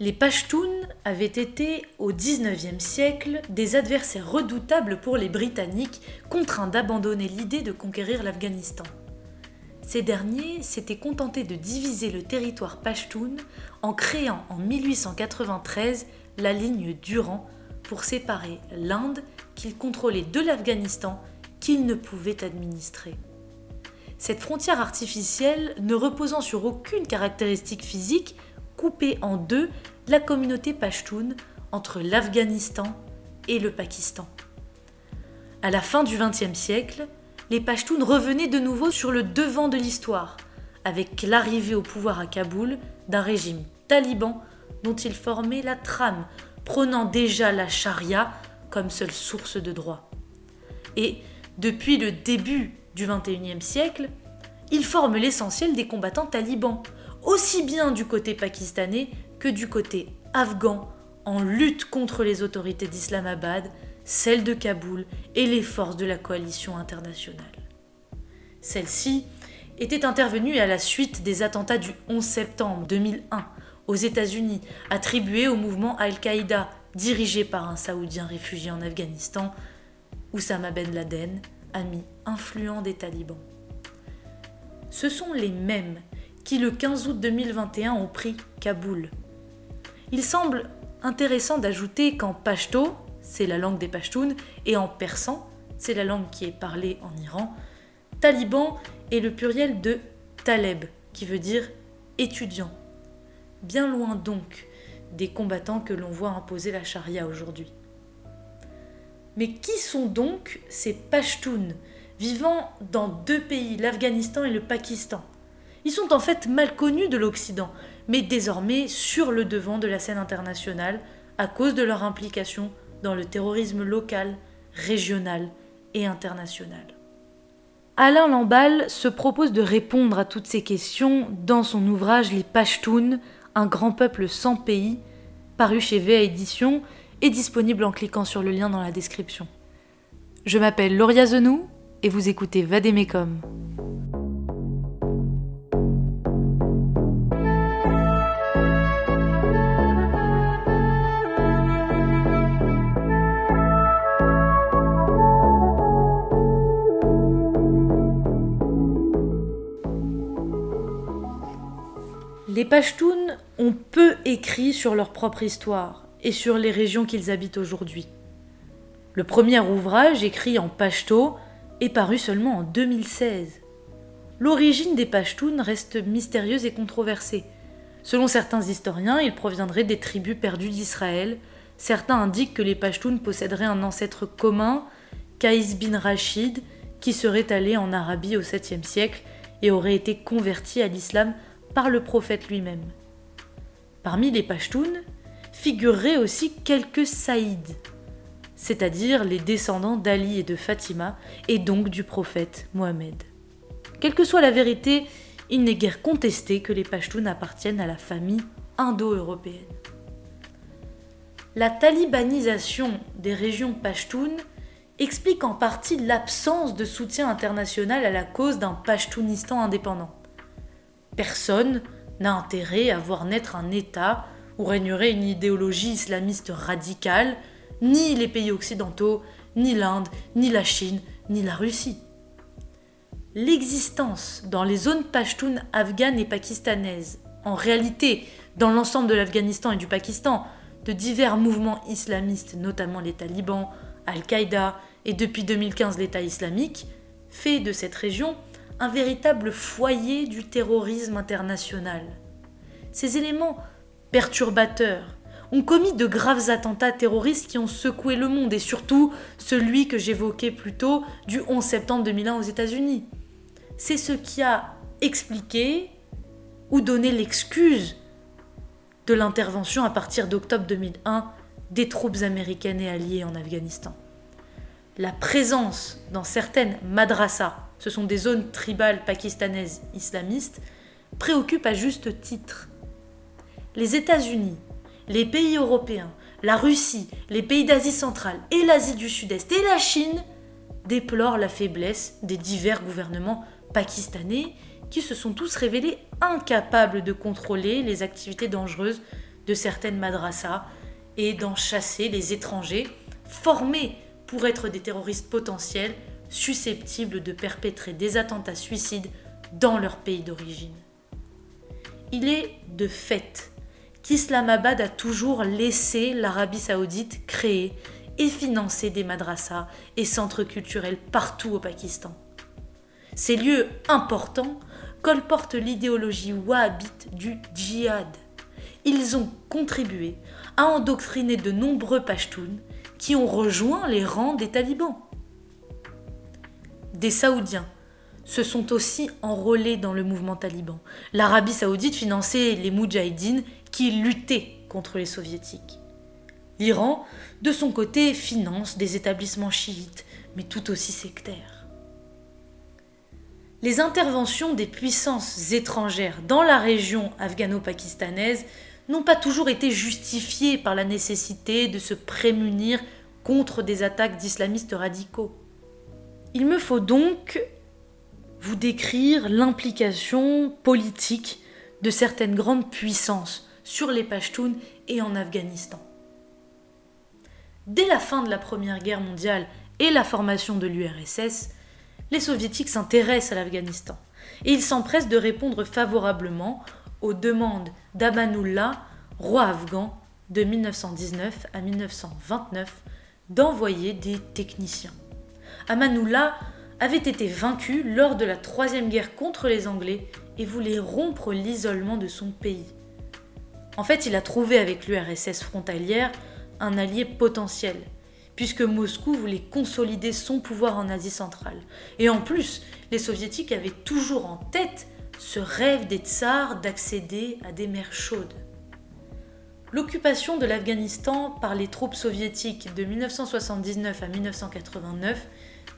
Les Pashtuns avaient été, au XIXe siècle, des adversaires redoutables pour les Britanniques, contraints d'abandonner l'idée de conquérir l'Afghanistan. Ces derniers s'étaient contentés de diviser le territoire pashtun en créant en 1893 la ligne Durand pour séparer l'Inde qu'ils contrôlaient de l'Afghanistan qu'ils ne pouvaient administrer. Cette frontière artificielle, ne reposant sur aucune caractéristique physique, coupait en deux la communauté pashtun entre l'Afghanistan et le Pakistan. À la fin du XXe siècle, les Pashtuns revenaient de nouveau sur le devant de l'histoire, avec l'arrivée au pouvoir à Kaboul d'un régime taliban dont ils formaient la trame, prenant déjà la charia comme seule source de droit. Et depuis le début du XXIe siècle, ils forment l'essentiel des combattants talibans, aussi bien du côté pakistanais que du côté afghan, en lutte contre les autorités d'Islamabad, celles de Kaboul et les forces de la coalition internationale. Celle-ci était intervenue à la suite des attentats du 11 septembre 2001 aux États-Unis, attribués au mouvement Al-Qaïda, dirigé par un Saoudien réfugié en Afghanistan, Oussama Ben Laden, ami influent des talibans. Ce sont les mêmes qui, le 15 août 2021, ont pris Kaboul. Il semble intéressant d'ajouter qu'en pashto, c'est la langue des Pashtuns, et en persan, c'est la langue qui est parlée en Iran, taliban est le pluriel de taleb, qui veut dire étudiant. Bien loin donc des combattants que l'on voit imposer la charia aujourd'hui. Mais qui sont donc ces Pashtuns vivant dans deux pays, l'Afghanistan et le Pakistan? Ils sont en fait mal connus de l'Occident, mais désormais sur le devant de la scène internationale à cause de leur implication dans le terrorisme local, régional et international. Alain Lamballe se propose de répondre à toutes ces questions dans son ouvrage Les Pashtuns, un grand peuple sans pays, paru chez VA Édition et disponible en cliquant sur le lien dans la description. Je m'appelle Lauria Zenou et vous écoutez Vadémécom. Pashtuns ont peu écrit sur leur propre histoire et sur les régions qu'ils habitent aujourd'hui. Le premier ouvrage, écrit en pashto, est paru seulement en 2016. L'origine des Pashtuns reste mystérieuse et controversée. Selon certains historiens, ils proviendraient des tribus perdues d'Israël. Certains indiquent que les Pashtuns posséderaient un ancêtre commun, Kaïs bin Rachid, qui serait allé en Arabie au 7e siècle et aurait été converti à l'islam par le prophète lui-même. Parmi les Pashtuns, figureraient aussi quelques Saïds, c'est-à-dire les descendants d'Ali et de Fatima, et donc du prophète Mohammed. Quelle que soit la vérité, il n'est guère contesté que les Pashtuns appartiennent à la famille indo-européenne. La talibanisation des régions Pashtuns explique en partie l'absence de soutien international à la cause d'un Pashtunistan indépendant. Personne n'a intérêt à voir naître un État où régnerait une idéologie islamiste radicale, ni les pays occidentaux, ni l'Inde, ni la Chine, ni la Russie. L'existence dans les zones pashtunes afghanes et pakistanaises, en réalité dans l'ensemble de l'Afghanistan et du Pakistan, de divers mouvements islamistes, notamment les talibans, Al-Qaïda et depuis 2015 l'État islamique, fait de cette région un véritable foyer du terrorisme international. Ces éléments perturbateurs ont commis de graves attentats terroristes qui ont secoué le monde et surtout celui que j'évoquais plus tôt du 11 septembre 2001 aux États-Unis. C'est ce qui a expliqué ou donné l'excuse de l'intervention à partir d'octobre 2001 des troupes américaines et alliées en Afghanistan. La présence dans certaines madrassas, ce sont des zones tribales pakistanaises islamistes, préoccupe à juste titre. Les États-Unis, les pays européens, la Russie, les pays d'Asie centrale et l'Asie du Sud-Est et la Chine déplorent la faiblesse des divers gouvernements pakistanais qui se sont tous révélés incapables de contrôler les activités dangereuses de certaines madrassas et d'en chasser les étrangers formés pour être des terroristes potentiels susceptibles de perpétrer des attentats suicides dans leur pays d'origine. Il est de fait qu'Islamabad a toujours laissé l'Arabie saoudite créer et financer des madrassas et centres culturels partout au Pakistan. Ces lieux importants colportent l'idéologie wahhabite du djihad. Ils ont contribué à endoctriner de nombreux Pashtuns qui ont rejoint les rangs des talibans. Des Saoudiens se sont aussi enrôlés dans le mouvement taliban. L'Arabie saoudite finançait les Moudjahidines qui luttaient contre les soviétiques. L'Iran, de son côté, finance des établissements chiites, mais tout aussi sectaires. Les interventions des puissances étrangères dans la région afghano-pakistanaise n'ont pas toujours été justifiées par la nécessité de se prémunir contre des attaques d'islamistes radicaux. Il me faut donc vous décrire l'implication politique de certaines grandes puissances sur les Pashtuns et en Afghanistan. Dès la fin de la Première Guerre mondiale et la formation de l'URSS, les soviétiques s'intéressent à l'Afghanistan et ils s'empressent de répondre favorablement aux demandes d'Amanullah, roi afghan, de 1919 à 1929, d'envoyer des techniciens. Amanullah avait été vaincu lors de la Troisième Guerre contre les Anglais et voulait rompre l'isolement de son pays. En fait, il a trouvé avec l'URSS frontalière un allié potentiel, puisque Moscou voulait consolider son pouvoir en Asie centrale. Et en plus, les soviétiques avaient toujours en tête ce rêve des tsars d'accéder à des mers chaudes. L'occupation de l'Afghanistan par les troupes soviétiques de 1979 à 1989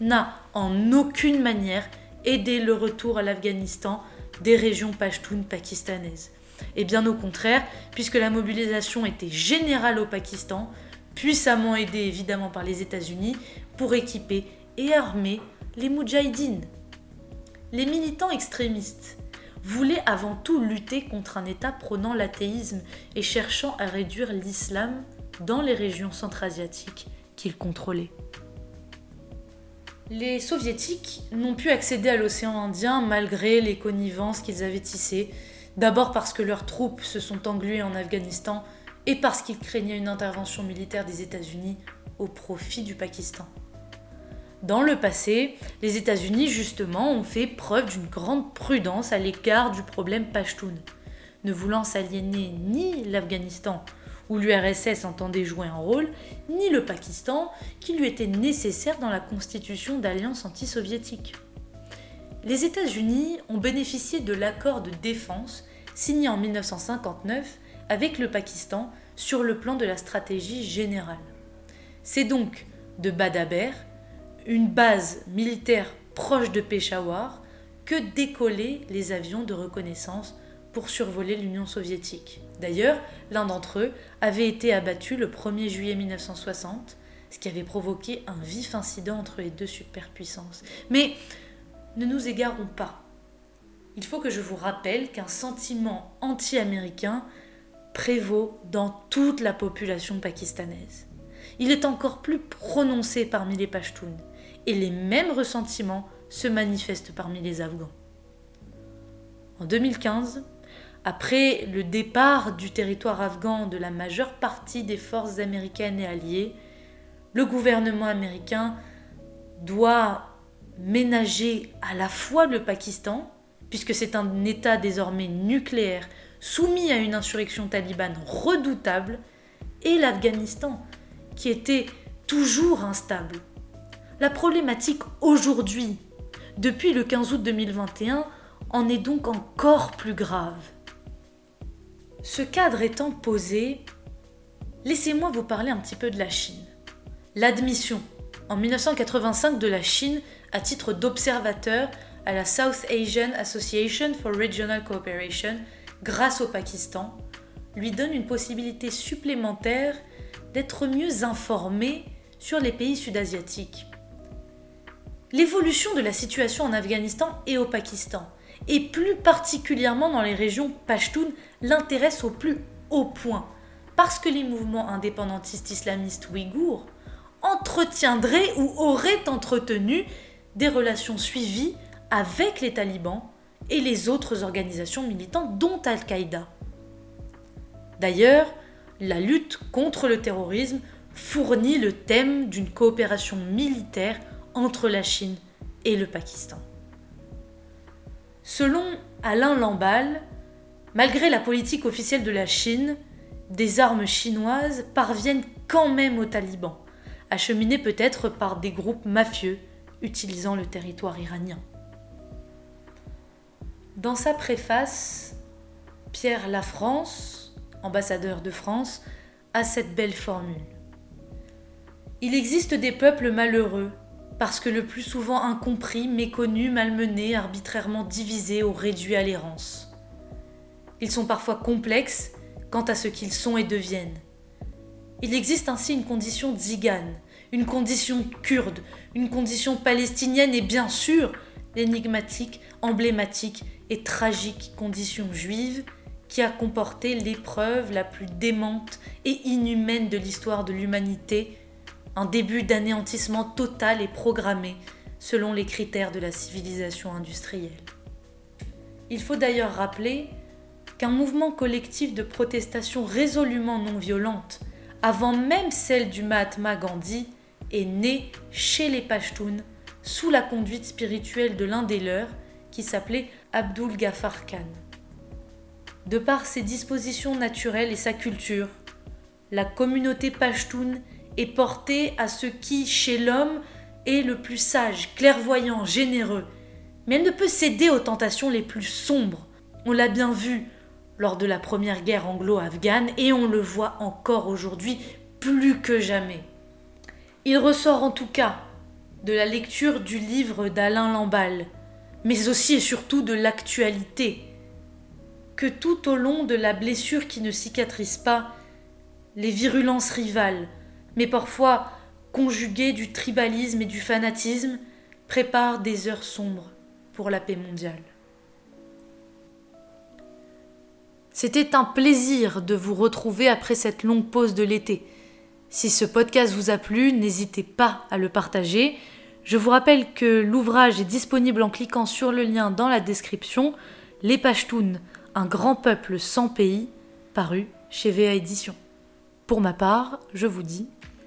n'a en aucune manière aidé le retour à l'Afghanistan des régions pashtunes pakistanaises. Et bien au contraire, puisque la mobilisation était générale au Pakistan, puissamment aidée évidemment par les États-Unis, pour équiper et armer les Moudjahidines. Les militants extrémistes voulait avant tout lutter contre un État prônant l'athéisme et cherchant à réduire l'islam dans les régions centra-asiatiques qu'il contrôlait. Les soviétiques n'ont pu accéder à l'océan Indien malgré les connivences qu'ils avaient tissées, d'abord parce que leurs troupes se sont engluées en Afghanistan et parce qu'ils craignaient une intervention militaire des États-Unis au profit du Pakistan. Dans le passé, les États-Unis, justement, ont fait preuve d'une grande prudence à l'écart du problème Pashtun, ne voulant s'aliéner ni l'Afghanistan, où l'URSS entendait jouer un rôle, ni le Pakistan, qui lui était nécessaire dans la constitution d'alliances anti-soviétiques. Les États-Unis ont bénéficié de l'accord de défense signé en 1959 avec le Pakistan sur le plan de la stratégie générale. C'est donc de Badaber une base militaire proche de Peshawar que décoller les avions de reconnaissance pour survoler l'Union soviétique. D'ailleurs, l'un d'entre eux avait été abattu le 1er juillet 1960, ce qui avait provoqué un vif incident entre les deux superpuissances. Mais ne nous égarons pas. Il faut que je vous rappelle qu'un sentiment anti-américain prévaut dans toute la population pakistanaise. Il est encore plus prononcé parmi les Pashtuns et les mêmes ressentiments se manifestent parmi les Afghans. En 2015, après le départ du territoire afghan de la majeure partie des forces américaines et alliées, le gouvernement américain doit ménager à la fois le Pakistan, puisque c'est un État désormais nucléaire soumis à une insurrection talibane redoutable, et l'Afghanistan, qui était toujours instable. La problématique aujourd'hui, depuis le 15 août 2021, en est donc encore plus grave. Ce cadre étant posé, laissez-moi vous parler un petit peu de la Chine. L'admission en 1985 de la Chine à titre d'observateur à la South Asian Association for Regional Cooperation grâce au Pakistan lui donne une possibilité supplémentaire d'être mieux informé sur les pays sud-asiatiques. L'évolution de la situation en Afghanistan et au Pakistan, et plus particulièrement dans les régions Pashtun, l'intéresse au plus haut point, parce que les mouvements indépendantistes islamistes ouïghours entretiendraient ou auraient entretenu des relations suivies avec les talibans et les autres organisations militantes, dont Al-Qaïda. D'ailleurs, la lutte contre le terrorisme fournit le thème d'une coopération militaire entre la Chine et le Pakistan. Selon Alain Lamballe, malgré la politique officielle de la Chine, des armes chinoises parviennent quand même aux talibans, acheminées peut-être par des groupes mafieux utilisant le territoire iranien. Dans sa préface, Pierre Lafrance, ambassadeur de France, a cette belle formule. Il existe des peuples malheureux, parce que le plus souvent incompris, méconnus, malmenés, arbitrairement divisés ou réduits à l'errance. Ils sont parfois complexes quant à ce qu'ils sont et deviennent. Il existe ainsi une condition tzigane, une condition kurde, une condition palestinienne et bien sûr l'énigmatique, emblématique et tragique condition juive qui a comporté l'épreuve la plus démente et inhumaine de l'histoire de l'humanité, un début d'anéantissement total et programmé selon les critères de la civilisation industrielle. Il faut d'ailleurs rappeler qu'un mouvement collectif de protestation résolument non violente, avant même celle du Mahatma Gandhi, est né chez les Pashtuns sous la conduite spirituelle de l'un des leurs, qui s'appelait Abdul Ghaffar Khan. De par ses dispositions naturelles et sa culture, la communauté Pashtun est portée à ce qui, chez l'homme, est le plus sage, clairvoyant, généreux, mais elle ne peut céder aux tentations les plus sombres. On l'a bien vu lors de la première guerre anglo-afghane et on le voit encore aujourd'hui plus que jamais. Il ressort en tout cas de la lecture du livre d'Alain Lamballe, mais aussi et surtout de l'actualité, que tout au long de la blessure qui ne cicatrise pas, les virulences rivales, mais parfois conjuguées du tribalisme et du fanatisme, préparent des heures sombres pour la paix mondiale. C'était un plaisir de vous retrouver après cette longue pause de l'été. Si ce podcast vous a plu, n'hésitez pas à le partager. Je vous rappelle que l'ouvrage est disponible en cliquant sur le lien dans la description. Les Pashtuns, un grand peuple sans pays, paru chez VA Édition. Pour ma part, je vous dis